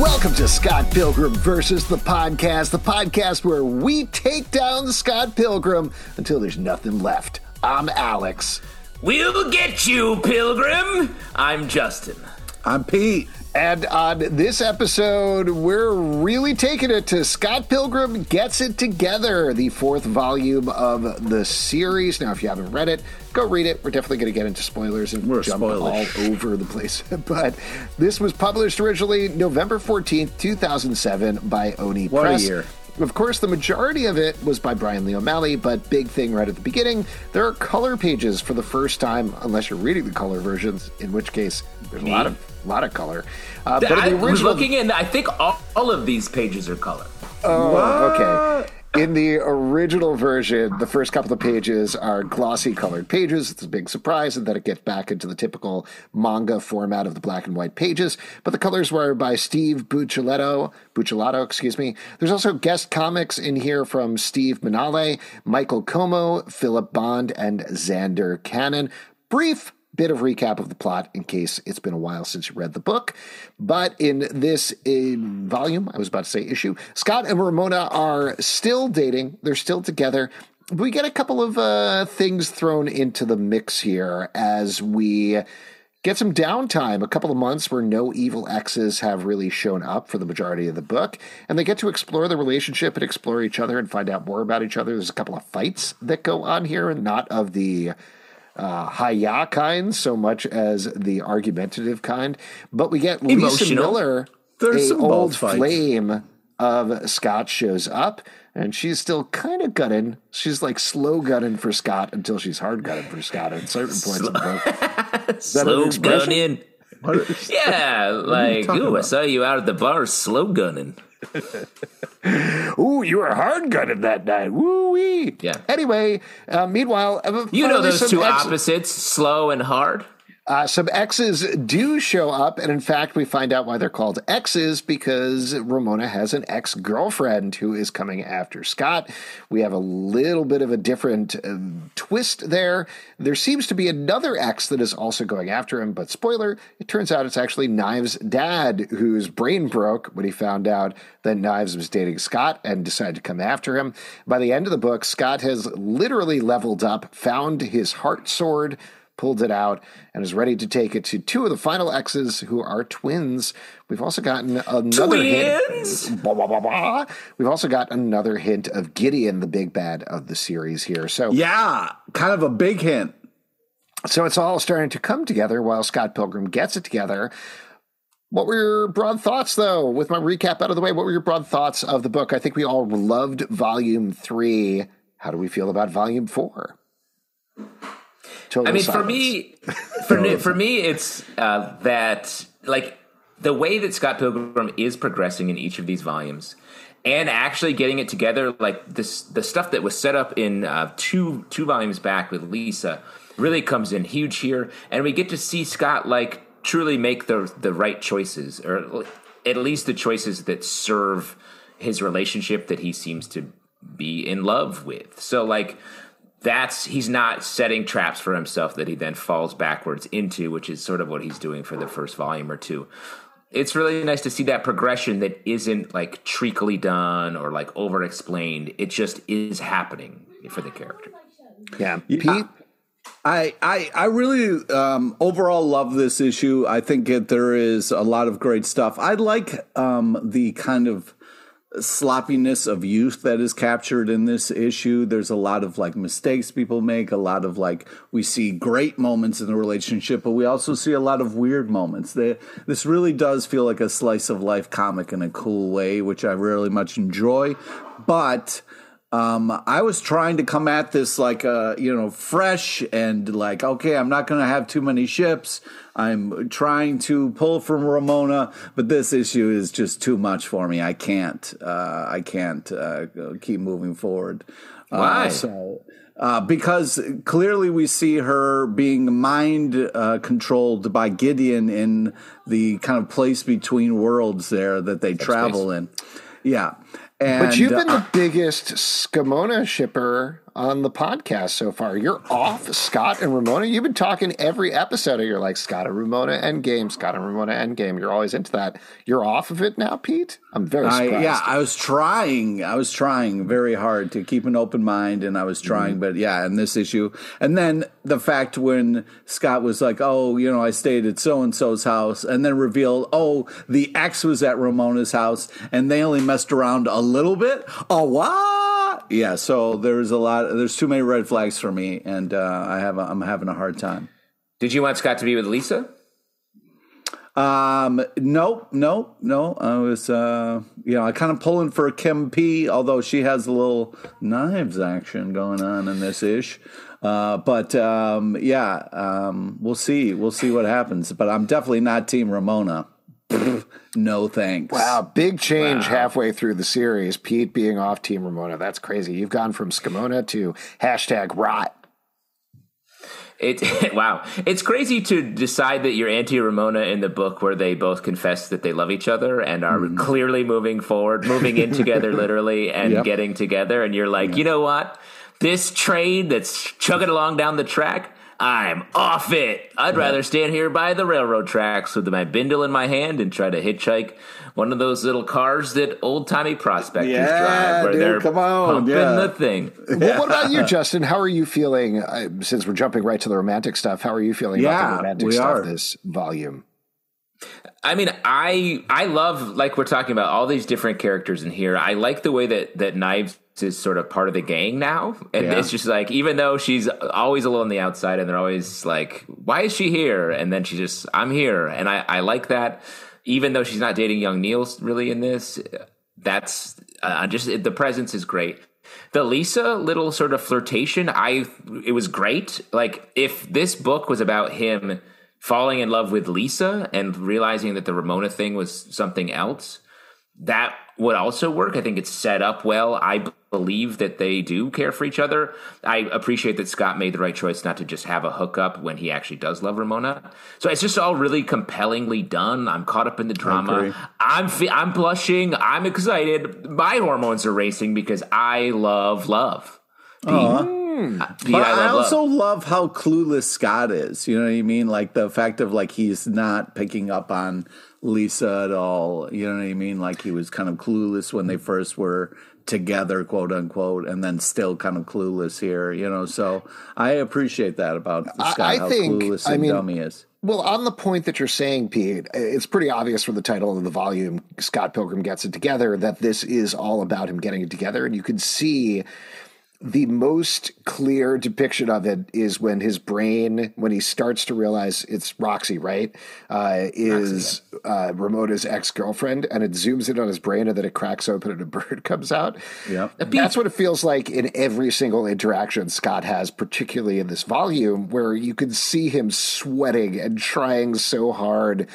Welcome to Scott Pilgrim versus the podcast, the podcast where we take down Scott Pilgrim until there's nothing left. I'm Alex. We'll get you, Pilgrim. I'm Justin. I'm Pete. And on this episode, we're really taking it to Scott Pilgrim Gets It Together, the fourth volume of the series. Now, if you haven't read it, go read it. We're definitely going to get into spoilers and We're jump spoilish. all over the place. but this was published originally November 14th, 2007 by Oni What a Press. year. Of course, the majority of it was by Brian Lee O'Malley, but big thing right at the beginning, there are color pages for the first time, unless you're reading the color versions, in which case there's a lot mm. of lot of color. Uh, but I was original, looking in. I think all, all of these pages are color. Oh, okay. In the original version, the first couple of pages are glossy colored pages. It's a big surprise, and then it gets back into the typical manga format of the black and white pages. But the colors were by Steve Buccellato, Buccellato, excuse me. There's also guest comics in here from Steve Manale, Michael Comeau, Philip Bond, and Zander Cannon. Brief bit of recap of the plot in case it's been a while since you read the book. But in this volume, I was about to say issue, Scott and Ramona are still dating. They're still together. We get a couple of uh, things thrown into the mix here as we get some downtime, a couple of months where no evil exes have really shown up for the majority of the book, and they get to explore the relationship and explore each other and find out more about each other. There's a couple of fights that go on here, and not of the uh, hi-ya kind so much as the argumentative kind. But we get Lisa Miller, There's a some old fights. flame of Scott shows up. And she's still kind of gunning. She's like slow gunning for Scott until she's hard gunning for Scott at certain points in the book. that Slow expression? gunning. Yeah, like talking ooh, I saw you out at the bar slow gunning. Ooh, you were hard gunning that night. Woo wee. Yeah. Anyway, uh, meanwhile, uh, You know those two opposites, slow and hard. Uh, some exes do show up, and in fact, we find out why they're called exes because Ramona has an ex girlfriend who is coming after Scott. We have a little bit of a different uh, twist there. There seems to be another ex that is also going after him, but spoiler, it turns out it's actually Knives' dad whose brain broke when he found out that Knives was dating Scott and decided to come after him. By the end of the book, Scott has literally leveled up, found his heart sword pulled it out and is ready to take it to two of the final X's who are twins. We've also gotten another Twins? hint. Blah, blah, blah, blah. We've also got another hint of Gideon, the big bad of the series here. So, yeah, kind of a big hint. so it's all starting to come together while Scott Pilgrim gets it together. What were your broad thoughts, though? With my recap out of the way, what were your broad thoughts of the book? I think we all loved Volume Three. How do we feel about Volume Four? Total I mean, for me, for me, for me, it's uh, that like the way that Scott Pilgrim is progressing in each of these volumes, and actually getting it together, like this, the stuff that was set up in uh, two two volumes back with Lisa, really comes in huge here, and we get to see Scott like truly make the the right choices, or at least the choices that serve his relationship that he seems to be in love with. So like that's he's not setting traps for himself that he then falls backwards into, which is sort of what he's doing for the first volume or two. It's really nice to see that progression that isn't like treacly done or like over explained. It just is happening for the character. yeah, Pete. I, I I really um, overall love this issue. I think that there is a lot of great stuff. I like um, the kind of sloppiness of youth that is captured in this issue. There's a lot of like mistakes people make, a lot of like we see great moments in the relationship, but we also see a lot of weird moments. This really does feel like a slice of life comic in a cool way, which I really much enjoy. But um, I was trying to come at this like uh, you know fresh and like okay, I'm not going to have too many ships. I'm trying to pull from Ramona, but this issue is just too much for me. I can't. Uh, I can't uh, keep moving forward. Why? Uh, so. Uh, because clearly we see her being mind uh, controlled by Gideon in the kind of place between worlds there that they travel in. Yeah. And, but you've been uh, the biggest Scamona shipper on the podcast so far. You're off Scott and Ramona. You've been talking every episode. You're like Scott and Ramona end game, Scott and Ramona end game. You're always into that. You're off of it now, Pete. I'm very surprised. I, yeah, I was trying. I was trying very hard to keep an open mind, and I was trying. Mm-hmm. But yeah, in this issue, and then the fact when Scott was like, "Oh, you know, I stayed at so and so's house," and then revealed, "Oh, the ex was at Ramona's house, and they only messed around a little bit." Oh, what? Yeah. So there's a lot. There's too many red flags for me, and uh, I have. A, I'm having a hard time. Did you want Scott to be with Lisa? Um, no, no, no. I was, uh, you know, I kind of pulling for Kim P, although she has a little knives action going on in this ish. Uh, but um, yeah, um, we'll see. We'll see what happens. But I'm definitely not Team Ramona. no thanks. Wow, big change wow. halfway through the series. Pete being off Team Ramona. That's crazy. You've gone from Scamona to hashtag rot. It wow, it's crazy to decide that you're anti Ramona in the book where they both confess that they love each other and are mm. clearly moving forward, moving in together, literally, and yep. getting together. And you're like, yep. you know what? This train that's chugging along down the track, I'm off it. I'd rather stand here by the railroad tracks with my bindle in my hand and try to hitchhike one of those little cars that old timey prospectors yeah, drive, where dude, they're come on, pumping yeah. the thing. Well, what about you, Justin? How are you feeling? Uh, since we're jumping right to the romantic stuff, how are you feeling yeah, about the romantic stuff are. this volume? I mean, I I love like we're talking about all these different characters in here. I like the way that that Knives is sort of part of the gang now, and yeah. it's just like even though she's always a little on the outside, and they're always like, "Why is she here?" And then she just, "I'm here," and I I like that even though she's not dating young Neil really in this, that's uh, just the presence is great. The Lisa little sort of flirtation, I it was great. Like if this book was about him falling in love with Lisa and realizing that the Ramona thing was something else, that would also work. I think it's set up well. I believe that they do care for each other. I appreciate that Scott made the right choice not to just have a hookup when he actually does love Ramona. So it's just all really compellingly done. I'm caught up in the drama. I'm fe- I'm blushing. I'm excited. My hormones are racing because I love love. Hmm. but I, I also love. love how clueless Scott is. You know what I mean? Like the fact of like he's not picking up on Lisa at all. You know what I mean? Like he was kind of clueless when they first were together, quote unquote, and then still kind of clueless here. You know, so I appreciate that about Scott. I, I how think, clueless and I mean, dumb he is. Well, on the point that you're saying, Pete, it's pretty obvious from the title of the volume, Scott Pilgrim Gets It Together, that this is all about him getting it together. And you can see the most clear depiction of it is when his brain, when he starts to realize it's Roxy, right? Uh, is uh, Ramona's ex girlfriend, and it zooms in on his brain, and then it cracks open and a bird comes out. Yeah, that's what it feels like in every single interaction Scott has, particularly in this volume, where you can see him sweating and trying so hard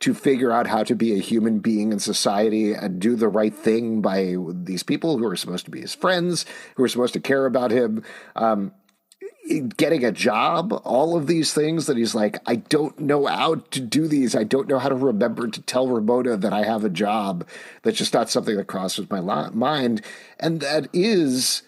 to figure out how to be a human being in society and do the right thing by these people who are supposed to be his friends, who are supposed to care about him. Um, getting a job, all of these things that he's like, I don't know how to do these. I don't know how to remember to tell Ramona that I have a job. That's just not something that crosses my mind. And that is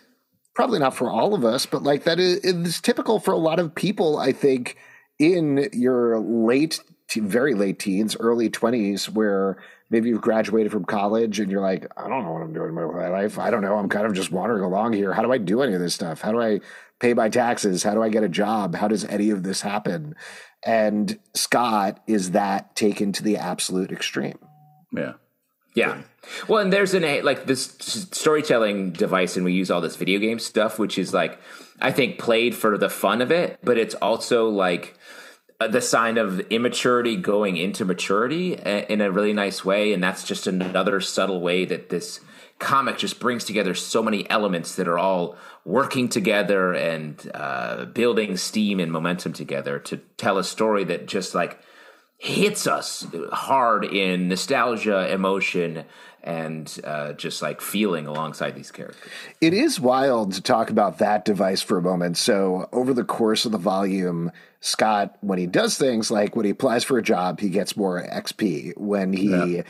probably not for all of us, but like that is, is typical for a lot of people, I think, in your late very late teens, early 20s, where maybe you've graduated from college and you're like, I don't know what I'm doing with my life. I don't know. I'm kind of just wandering along here. How do I do any of this stuff? How do I pay my taxes? How do I get a job? How does any of this happen? And Scott is that taken to the absolute extreme. Yeah. Yeah. Well, and there's an like this storytelling device, and we use all this video game stuff, which is like I think played for the fun of it, but it's also like the sign of immaturity going into maturity uh, in a really nice way and that's just another subtle way that this comic just brings together so many elements that are all working together and uh, building steam and momentum together to tell a story that just like hits us hard in nostalgia emotion and uh, just like feeling alongside these characters. It is wild to talk about that device for a moment. So, over the course of the volume, Scott, when he does things like when he applies for a job, he gets more XP. When he yeah.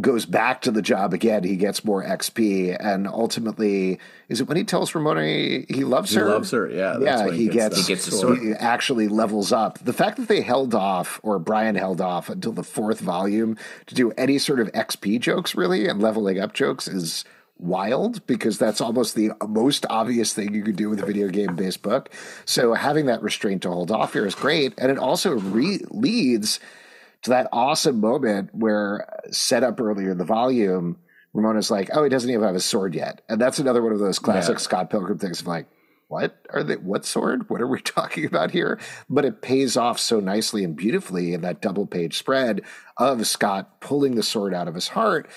goes back to the job again, he gets more XP, and ultimately, is it when he tells Ramona he, he loves her? He loves her, yeah. yeah, he gets, he gets sword. He actually levels up. The fact that they held off, or Brian held off until the fourth volume to do any sort of XP jokes, really, and leveling up jokes is wild because that's almost the most obvious thing you could do with a video game based book. So having that restraint to hold off here is great, and it also re- leads to that awesome moment where uh, set up earlier in the volume, Ramona's like, "Oh, he doesn't even have a sword yet," and that's another one of those classic yeah. Scott Pilgrim things of like. What are they? What sword? What are we talking about here? But it pays off so nicely and beautifully in that double page spread of Scott pulling the sword out of his heart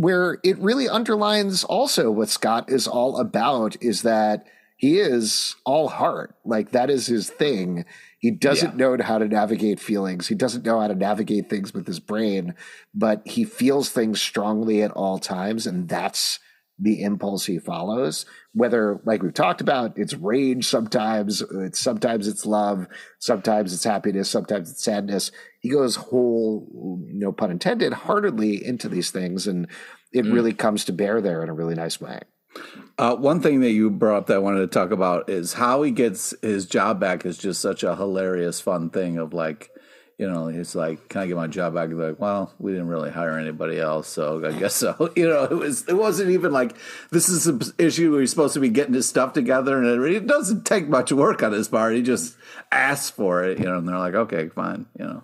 where it really underlines also what Scott is all about is that he is all heart. Like that is his thing. He doesn't yeah. know how to navigate feelings. He doesn't know how to navigate things with his brain, but he feels things strongly at all times. And that's the impulse he follows. Whether, like we've talked about, it's rage sometimes, it's sometimes it's love, sometimes it's happiness, sometimes it's sadness. He goes whole, no pun intended, heartedly into these things, and it mm. really comes to bear there in a really nice way. Uh, one thing that you brought up that I wanted to talk about is how he gets his job back is just such a hilarious, fun thing of like, you know, he's like, "Can I get my job back?" He's like, "Well, we didn't really hire anybody else, so I guess so." You know, it was it wasn't even like this is an issue where he's supposed to be getting his stuff together, and it, it doesn't take much work on his part. He just asks for it, you know, and they're like, "Okay, fine," you know.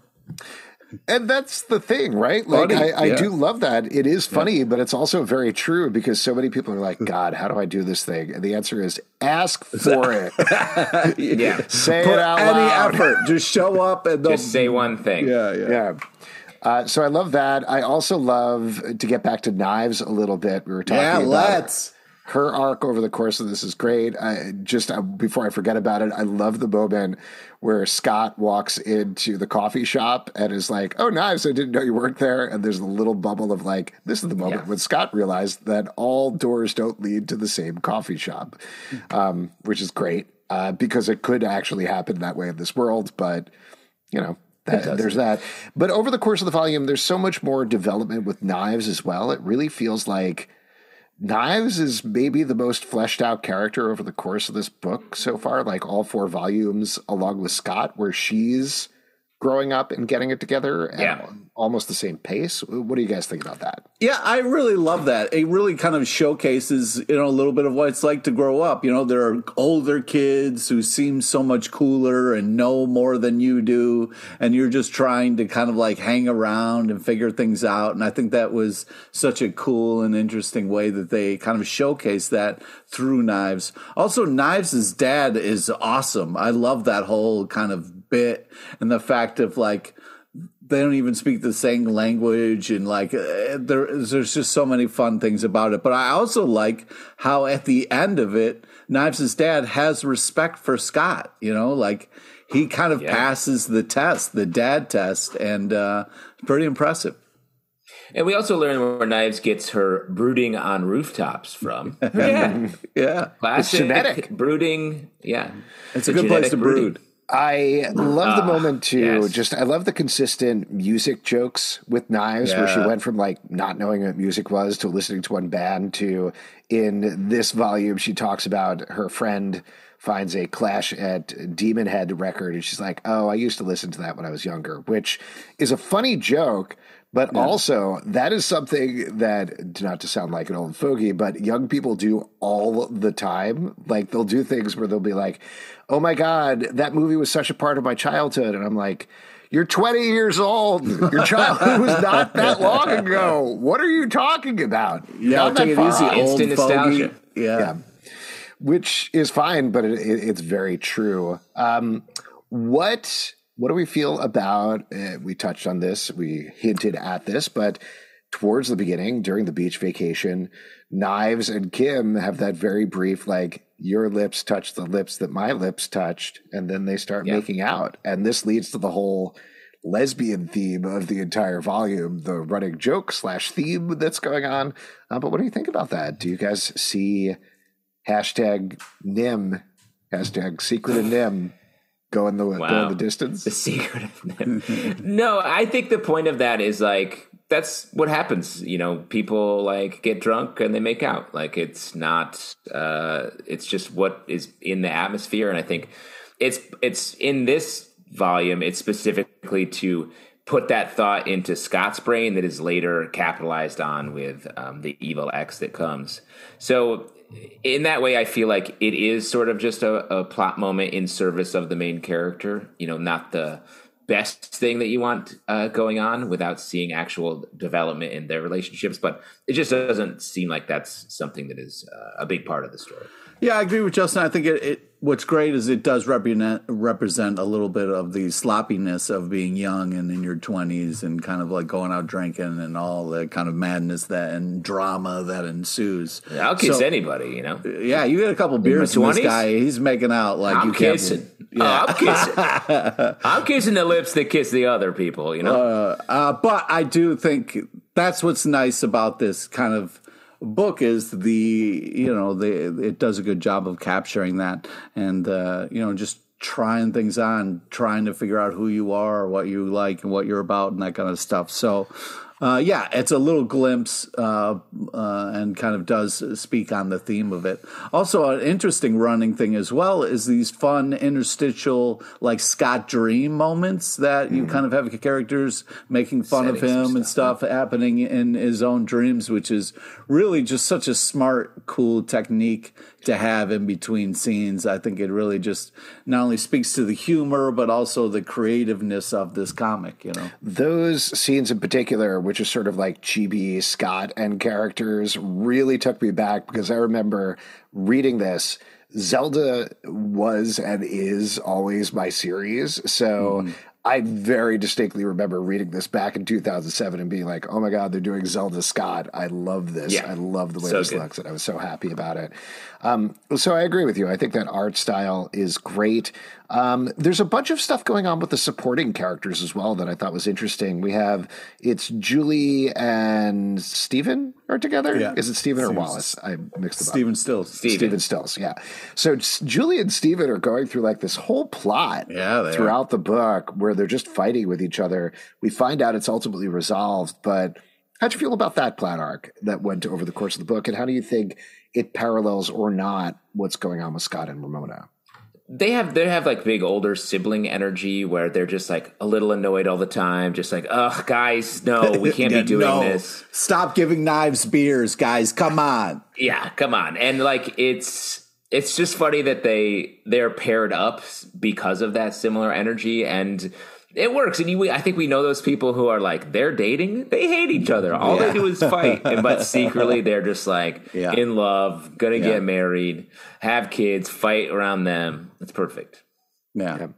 And that's the thing, right? Like, I, I yeah. do love that. It is funny, yeah. but it's also very true because so many people are like, God, how do I do this thing? And the answer is ask for it. yeah. Say Put it out any loud. effort. Just show up and just say one thing. Yeah, yeah. Yeah. Uh, so I love that. I also love to get back to knives a little bit. We were talking yeah, about let's her arc over the course of this is great. I just uh, before I forget about it, I love the moment where Scott walks into the coffee shop and is like, "Oh, knives! I didn't know you worked there." And there's a little bubble of like, this is the moment yeah. when Scott realized that all doors don't lead to the same coffee shop, um, which is great uh, because it could actually happen that way in this world. But you know, that, there's that. But over the course of the volume, there's so much more development with knives as well. It really feels like Knives is maybe the most fleshed out character over the course of this book so far, like all four volumes, along with Scott, where she's growing up and getting it together at yeah. almost the same pace. What do you guys think about that? Yeah, I really love that. It really kind of showcases, you know, a little bit of what it's like to grow up. You know, there are older kids who seem so much cooler and know more than you do, and you're just trying to kind of like hang around and figure things out. And I think that was such a cool and interesting way that they kind of showcase that through Knives. Also, Knives' dad is awesome. I love that whole kind of bit and the fact of like they don't even speak the same language and like uh, there, there's just so many fun things about it but i also like how at the end of it knives' dad has respect for scott you know like he kind of yeah. passes the test the dad test and uh pretty impressive and we also learn where Knives gets her brooding on rooftops from. yeah, yeah, classic genetic brooding. Yeah, it's, it's a, a good place to brood. brood. I love the ah, moment too. Yes. Just I love the consistent music jokes with Knives, yeah. where she went from like not knowing what music was to listening to one band to in this volume she talks about her friend finds a Clash at Demon Head record and she's like, "Oh, I used to listen to that when I was younger," which is a funny joke. But yeah. also, that is something that, not to sound like an old fogey, but young people do all the time. Like, they'll do things where they'll be like, oh my God, that movie was such a part of my childhood. And I'm like, you're 20 years old. Your childhood was not that long ago. What are you talking about? Yeah, not take it easy, old Instant nostalgia. Yeah. yeah. Which is fine, but it, it, it's very true. Um, what what do we feel about? Uh, we touched on this, we hinted at this, but towards the beginning, during the beach vacation, Knives and Kim have that very brief, like, your lips touch the lips that my lips touched, and then they start yeah. making out. And this leads to the whole lesbian theme of the entire volume, the running joke slash theme that's going on. Uh, but what do you think about that? Do you guys see hashtag Nim, hashtag secret of Nim going the wow. going the distance? The secret of Nim. no, I think the point of that is like that's what happens. You know, people like get drunk and they make out. Like it's not. Uh, it's just what is in the atmosphere, and I think it's it's in this volume. It's specifically to put that thought into Scott's brain that is later capitalized on with um, the evil X that comes. So in that way, I feel like it is sort of just a, a plot moment in service of the main character. You know, not the best thing that you want uh, going on without seeing actual development in their relationships. But it just doesn't seem like that's something that is uh, a big part of the story. Yeah, I agree with Justin. I think it, it what's great is it does represent represent a little bit of the sloppiness of being young and in your twenties and kind of like going out drinking and all the kind of madness that and drama that ensues. Yeah, I'll kiss so, anybody, you know. Yeah, you get a couple beers from this guy, he's making out like I'm you kissing. Yeah. Oh, I'm kissing. I'm kissing the lips that kiss the other people, you know. Uh, uh, but I do think that's what's nice about this kind of book is the you know the it does a good job of capturing that and uh, you know just trying things on, trying to figure out who you are, what you like, and what you're about, and that kind of stuff. So uh, yeah, it's a little glimpse uh, uh, and kind of does speak on the theme of it. Also, an interesting running thing as well is these fun interstitial, like Scott Dream moments that mm. you kind of have characters making fun Setting of him and stuff, stuff happening in his own dreams, which is really just such a smart, cool technique to have in between scenes. I think it really just not only speaks to the humor, but also the creativeness of this comic, you know. Those scenes in particular, which are sort of like chibi Scott and characters, really took me back because I remember reading this. Zelda was and is always my series. So mm. I very distinctly remember reading this back in 2007 and being like, "Oh my god, they're doing Zelda Scott! I love this. Yeah. I love the way so this good. looks, and I was so happy about it." Um, so I agree with you. I think that art style is great. Um, there's a bunch of stuff going on with the supporting characters as well that I thought was interesting. We have it's Julie and Stephen are together. Yeah. Is it Stephen or Wallace? I mixed them Stephen up. Stills. Stephen. Stephen Stills. Yeah. So Julie and Stephen are going through like this whole plot yeah, throughout are. the book where they're just fighting with each other. We find out it's ultimately resolved, but how'd you feel about that plot arc that went over the course of the book, and how do you think it parallels or not what's going on with Scott and Ramona? They have they have like big older sibling energy where they're just like a little annoyed all the time, just like, ugh, guys, no, we can't yeah, be doing no. this. Stop giving knives beers, guys. Come on. Yeah, come on. And like it's it's just funny that they they're paired up because of that similar energy and it works. And you, I think we know those people who are like they're dating, they hate each other. All yeah. they do is fight, and, but secretly they're just like yeah. in love, gonna yeah. get married, have kids, fight around them. It's perfect. Yeah.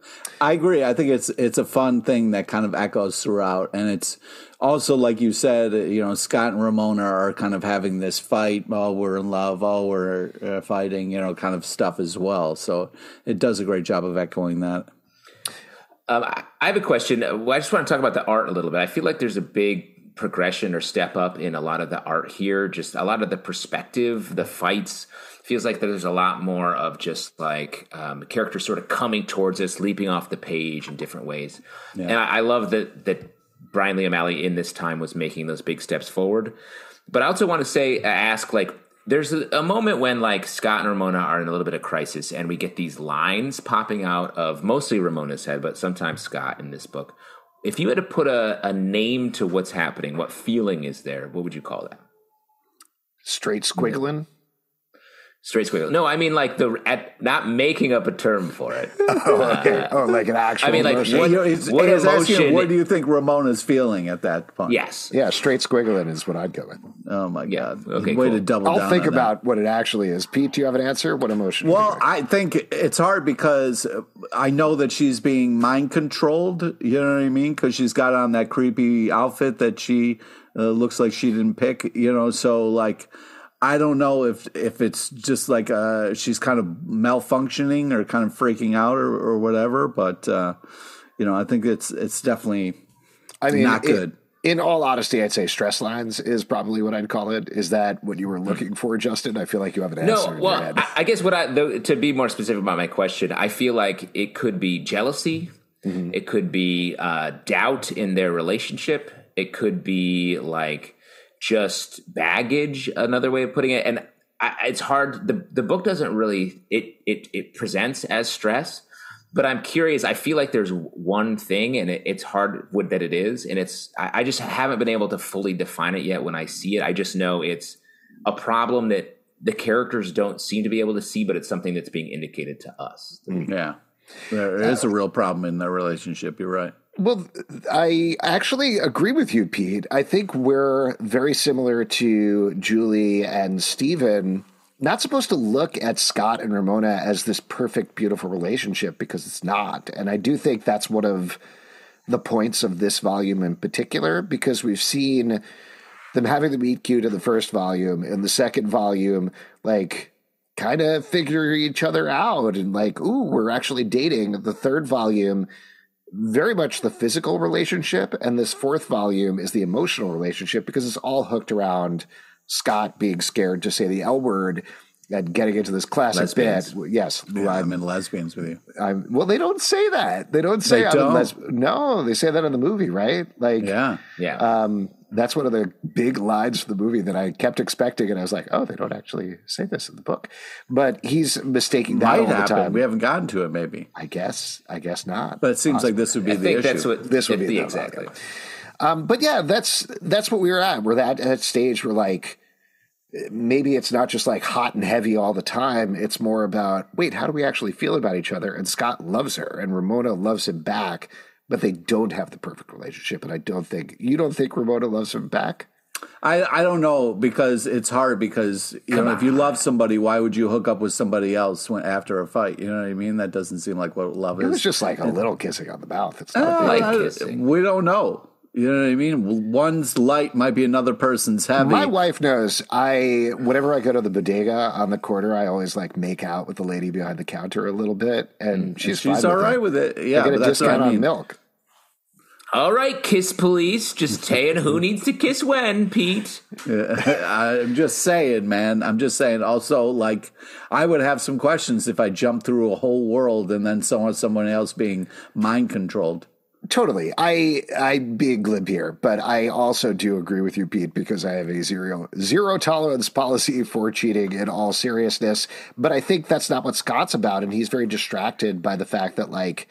I agree. I think it's it's a fun thing that kind of echoes throughout, and it's also like you said, you know, Scott and Ramona are kind of having this fight. Oh, we're in love. Oh, we're uh, fighting. You know, kind of stuff as well. So it does a great job of echoing that. Um, I have a question. Well, I just want to talk about the art a little bit. I feel like there's a big progression or step up in a lot of the art here. Just a lot of the perspective, the fights. Feels like there's a lot more of just like um, characters sort of coming towards us, leaping off the page in different ways. Yeah. And I, I love that that Brian Lee O'Malley in this time was making those big steps forward. But I also want to say, ask like there's a, a, moment when like Scott and Ramona are in a little bit of crisis, and we get these lines popping out of mostly Ramona's head, but sometimes Scott in this book. If you had to put a, a name to what's happening, what feeling is there? What would you call that? Straight squiggling. Straight squiggle. No, I mean like the at, not making up a term for it. oh, okay. Uh, oh, like an actual. I mean, like emotion. what, he's, what he's asking, what do you think Ramona's feeling at that point? Yes. Yeah, straight squiggling is what I'd go with. Oh my yeah. god. Okay. Way cool. to double. I'll think about that. what it actually is. Pete, do you have an answer? What emotion? Well, I think it's hard because I know that she's being mind controlled. You know what I mean? Because she's got on that creepy outfit that she uh, looks like she didn't pick. You know, so like I don't know if if it's just like uh, she's kind of malfunctioning or kind of freaking out or, or whatever, but uh, you know, I think it's it's definitely I mean not good. It, in all honesty, I'd say stress lines is probably what I'd call it. Is that what you were looking for, Justin? I feel like you have an answer. No, well, I, I, guess what I the, to be more specific about my question, I feel like it could be jealousy, mm-hmm. it could be uh, doubt in their relationship, It could be like just baggage, another way of putting it. And I, it's hard. The the book doesn't really it it it presents as stress, but I'm curious. I feel like there's one thing, and it, it's hard what that it is, and it's I, I just haven't been able to fully define it yet. When I see it, I just know it's a problem that the characters don't seem to be able to see, but it's something that's being indicated to us. Mm. Yeah, there is a real problem in their relationship. You're right. Well, I actually agree with you, Pete. I think we're very similar to Julie and Stephen. Not supposed to look at Scott and Ramona as this perfect, beautiful relationship because it's not. And I do think that's one of the points of this volume in particular because we've seen them having the meet cute in the first volume and the second volume, like kind of figure each other out and like, ooh, we're actually dating. The third volume very much the physical relationship, and this fourth volume is the emotional relationship because it's all hooked around Scott being scared to say the L word and getting into this classic lesbians. bit. Yes, yeah, I'm, I'm, in lesbians with you. I'm, well, they don't say that. They don't say they don't. Les- no, they say that in the movie, right? Like, yeah, yeah. Um, that's one of the big lines for the movie that I kept expecting, and I was like, "Oh, they don't actually say this in the book." But he's mistaking that Might all the time. We haven't gotten to it, maybe. I guess. I guess not. But it seems Possibly. like this would be I the think issue. That's what this would be the exactly. Um, but yeah, that's that's what we were at. We're at that stage where like maybe it's not just like hot and heavy all the time. It's more about wait, how do we actually feel about each other? And Scott loves her, and Ramona loves him back, but they don't have the perfect relationship. And I don't think you don't think Ramona loves him back. I, I don't know because it's hard because you Come know on. if you love somebody why would you hook up with somebody else when, after a fight you know what I mean that doesn't seem like what love is. It was just like a little kissing on the mouth. It's not uh, like kissing. We don't know. You know what I mean? One's light might be another person's heavy. My wife knows. I whenever I go to the bodega on the corner, I always like make out with the lady behind the counter a little bit, and mm. she's and she's all with right it. with it. Yeah, I get a discount I mean. on milk. All right, kiss police. Just saying who needs to kiss when, Pete. I'm just saying, man. I'm just saying. Also, like, I would have some questions if I jumped through a whole world and then saw someone else being mind controlled. Totally. I I being glib here, but I also do agree with you, Pete, because I have a zero zero tolerance policy for cheating in all seriousness. But I think that's not what Scott's about, and he's very distracted by the fact that like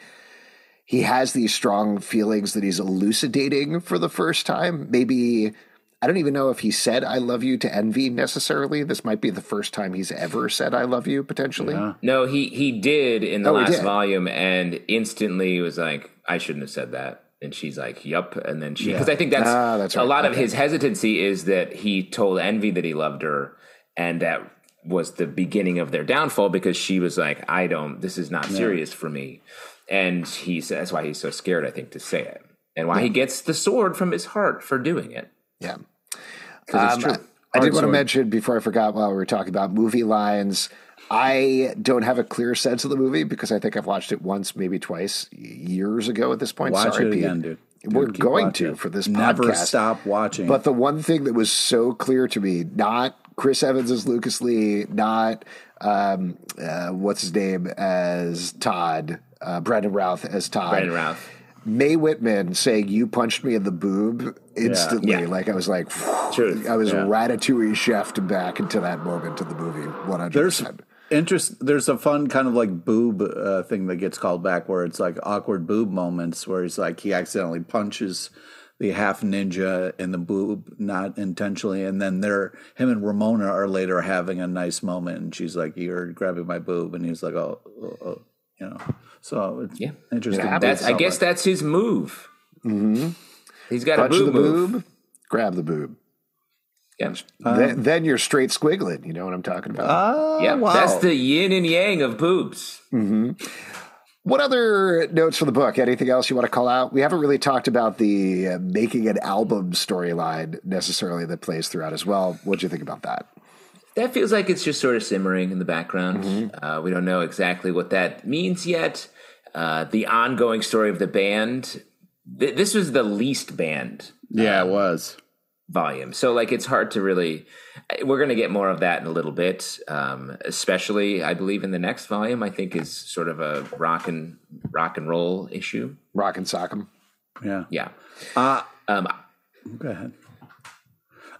he has these strong feelings that he's elucidating for the first time. Maybe I don't even know if he said "I love you" to Envy necessarily. This might be the first time he's ever said "I love you" potentially. Yeah. No, he he did in the oh, last volume, and instantly was like, "I shouldn't have said that." And she's like, "Yup." And then she, because yeah. I think that's, ah, that's right. a lot okay. of his hesitancy is that he told Envy that he loved her, and that was the beginning of their downfall because she was like, "I don't. This is not serious for me." and he's that's why he's so scared, I think, to say it, and why yeah. he gets the sword from his heart for doing it. Yeah, Because um, I, I did want to mention before I forgot while we were talking about movie lines. I don't have a clear sense of the movie because I think I've watched it once, maybe twice, years ago. At this point, watch Sorry, it Pete. again, dude. We're going to for this Never podcast. stop watching. But the one thing that was so clear to me, not Chris Evans as Lucas Lee, not um, uh, what's his name as Todd, uh, Brandon Routh as Todd. Brandon Routh. Mae Whitman saying "You punched me in the boob" instantly. Yeah. Yeah. Like I was like, Truth. I was yeah. ratatouille chefed back into that moment of the movie. One hundred percent. Interest. There's a fun kind of like boob uh, thing that gets called back, where it's like awkward boob moments, where he's like he accidentally punches the half ninja in the boob, not intentionally, and then they're him and Ramona are later having a nice moment, and she's like, "You're grabbing my boob," and he's like, "Oh, oh, oh you know." So it's yeah. interesting. That's, I guess that's his move. Mm-hmm. He's got Touch a boob the move. boob, grab the boob. Yeah. Um, then, then, you're straight squiggling. You know what I'm talking about? Uh, yeah, wow. that's the yin and yang of boobs. Mm-hmm. What other notes for the book? Anything else you want to call out? We haven't really talked about the uh, making an album storyline necessarily that plays throughout as well. What do you think about that? That feels like it's just sort of simmering in the background. Mm-hmm. Uh, we don't know exactly what that means yet. Uh, the ongoing story of the band. Th- this was the least band. Yeah, um, it was volume. So like it's hard to really. We're going to get more of that in a little bit, um, especially I believe in the next volume. I think is sort of a rock and rock and roll issue. Rock and sock'em. Yeah, yeah. Uh, um, Go ahead.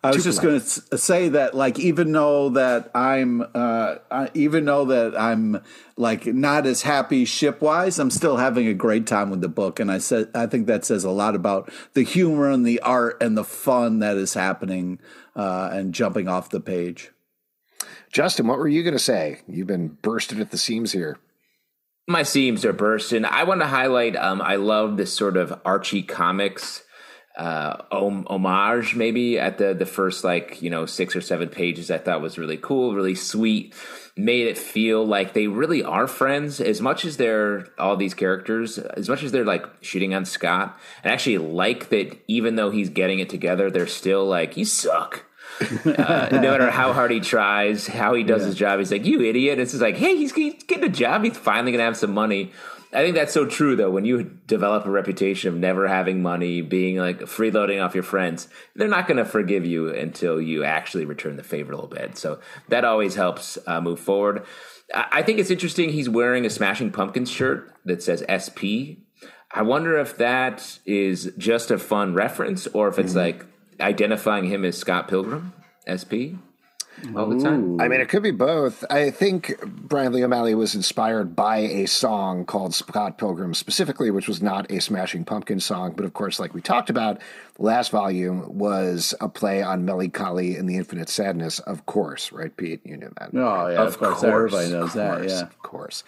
I was just going to say that, like, even though that I'm, uh, I, even though that I'm like not as happy ship wise, I'm still having a great time with the book, and I said I think that says a lot about the humor and the art and the fun that is happening uh, and jumping off the page. Justin, what were you going to say? You've been bursting at the seams here. My seams are bursting. I want to highlight. Um, I love this sort of Archie comics uh, homage maybe at the the first like you know six or seven pages I thought was really cool, really sweet. Made it feel like they really are friends as much as they're all these characters, as much as they're like shooting on Scott. And actually like that even though he's getting it together, they're still like you suck. uh, no matter how hard he tries, how he does yeah. his job, he's like, "You idiot!" It's just like, "Hey, he's, he's getting a job. He's finally gonna have some money." I think that's so true though. When you develop a reputation of never having money, being like freeloading off your friends, they're not going to forgive you until you actually return the favor a little bit. So that always helps uh, move forward. I think it's interesting. He's wearing a Smashing Pumpkins shirt that says SP. I wonder if that is just a fun reference or if it's mm-hmm. like identifying him as Scott Pilgrim, SP all the time? I mean, it could be both. I think Brian Lee O'Malley was inspired by a song called Scott Pilgrim specifically, which was not a Smashing Pumpkin song. But of course, like we talked about, the last volume was a play on melancholy and the infinite sadness, of course, right, Pete? You knew that. Oh, yeah, of, of course. course. Everybody knows that, yeah. Of course.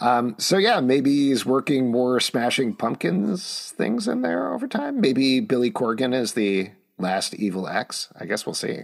Um, so, yeah, maybe he's working more Smashing Pumpkins things in there over time. Maybe Billy Corgan is the last evil X. I guess we'll see.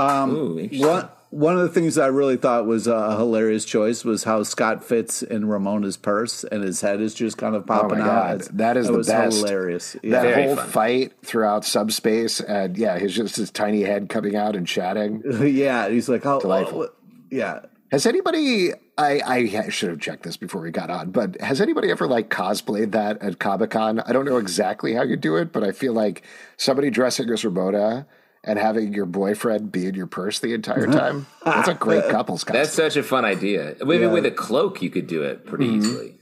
Um, Ooh, one one of the things I really thought was a hilarious choice was how Scott fits in Ramona's purse, and his head is just kind of popping oh out. that is that the best. Hilarious. Yeah. That Very whole fun. fight throughout subspace, and yeah, his just his tiny head coming out and chatting. yeah, he's like, oh, delightful. Oh, yeah. Has anybody? I, I should have checked this before we got on, but has anybody ever like cosplayed that at Comic Con? I don't know exactly how you do it, but I feel like somebody dressing as Ramona and having your boyfriend be in your purse the entire time. That's a great couples costume. That's such a fun idea. Maybe yeah. with a cloak, you could do it pretty mm-hmm. easily.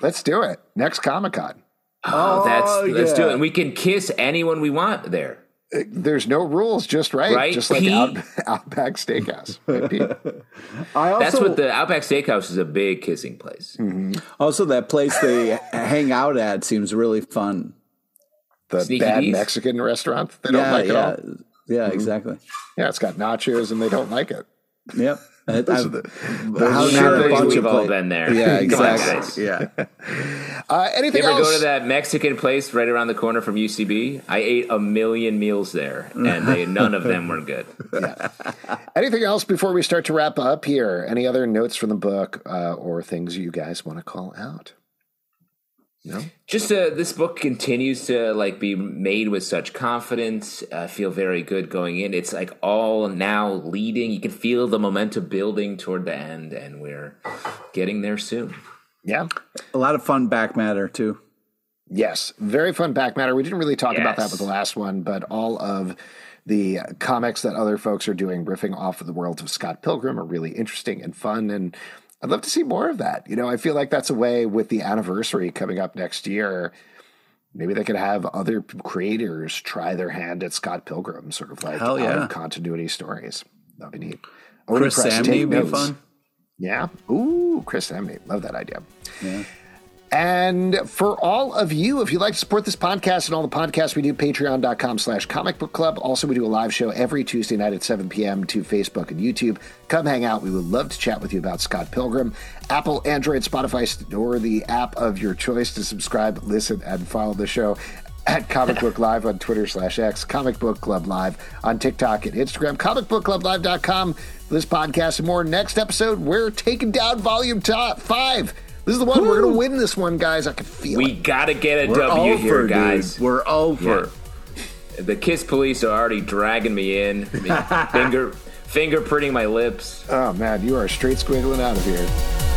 Let's do it next Comic Con. Oh, oh, that's let's yeah. do it. And we can kiss anyone we want there. Uh, there's no rules, just right, right? just like Out, Outback Steakhouse. I also, That's what the Outback Steakhouse is a big kissing place. Mm-hmm. Also, that place they hang out at seems really fun the Sneaky bad Mexican restaurant. They don't like yeah. it all. Yeah, mm-hmm. exactly. Yeah, it's got nachos and they don't like it. Yep. the, how sure we've all been there. Yeah, exactly. yeah. Uh, anything you ever else? go to that Mexican place right around the corner from UCB? I ate a million meals there, and they, none of them were good. Yeah. anything else before we start to wrap up here? Any other notes from the book uh, or things you guys want to call out? No. Just uh, this book continues to like be made with such confidence. I feel very good going in. It's like all now leading. You can feel the momentum building toward the end, and we're getting there soon. Yeah, a lot of fun back matter too. Yes, very fun back matter. We didn't really talk yes. about that with the last one, but all of the comics that other folks are doing, riffing off of the world of Scott Pilgrim, are really interesting and fun and I'd love to see more of that. You know, I feel like that's a way with the anniversary coming up next year. Maybe they could have other creators try their hand at Scott Pilgrim, sort of like Hell yeah. continuity stories. That'd be neat. Chris Samnee would be fun. Yeah. Ooh, Chris Samnee. Love that idea. Yeah. And for all of you, if you'd like to support this podcast and all the podcasts we do, patreon.com slash comic book club. Also, we do a live show every Tuesday night at 7 p.m. to Facebook and YouTube. Come hang out. We would love to chat with you about Scott Pilgrim. Apple, Android, Spotify, or the app of your choice to subscribe, listen, and follow the show at Comic Book Live on Twitter slash X, Comic Book Club Live on TikTok and Instagram, comicbookclublive.com. This podcast and more. Next episode, we're taking down volume top five. This is the one Woo. we're going to win. This one, guys. I can feel we it. We got to get a we're W over, here, guys. Dude. We're over. Yeah. The Kiss Police are already dragging me in, finger fingerprinting my lips. Oh man, you are straight squiggling out of here.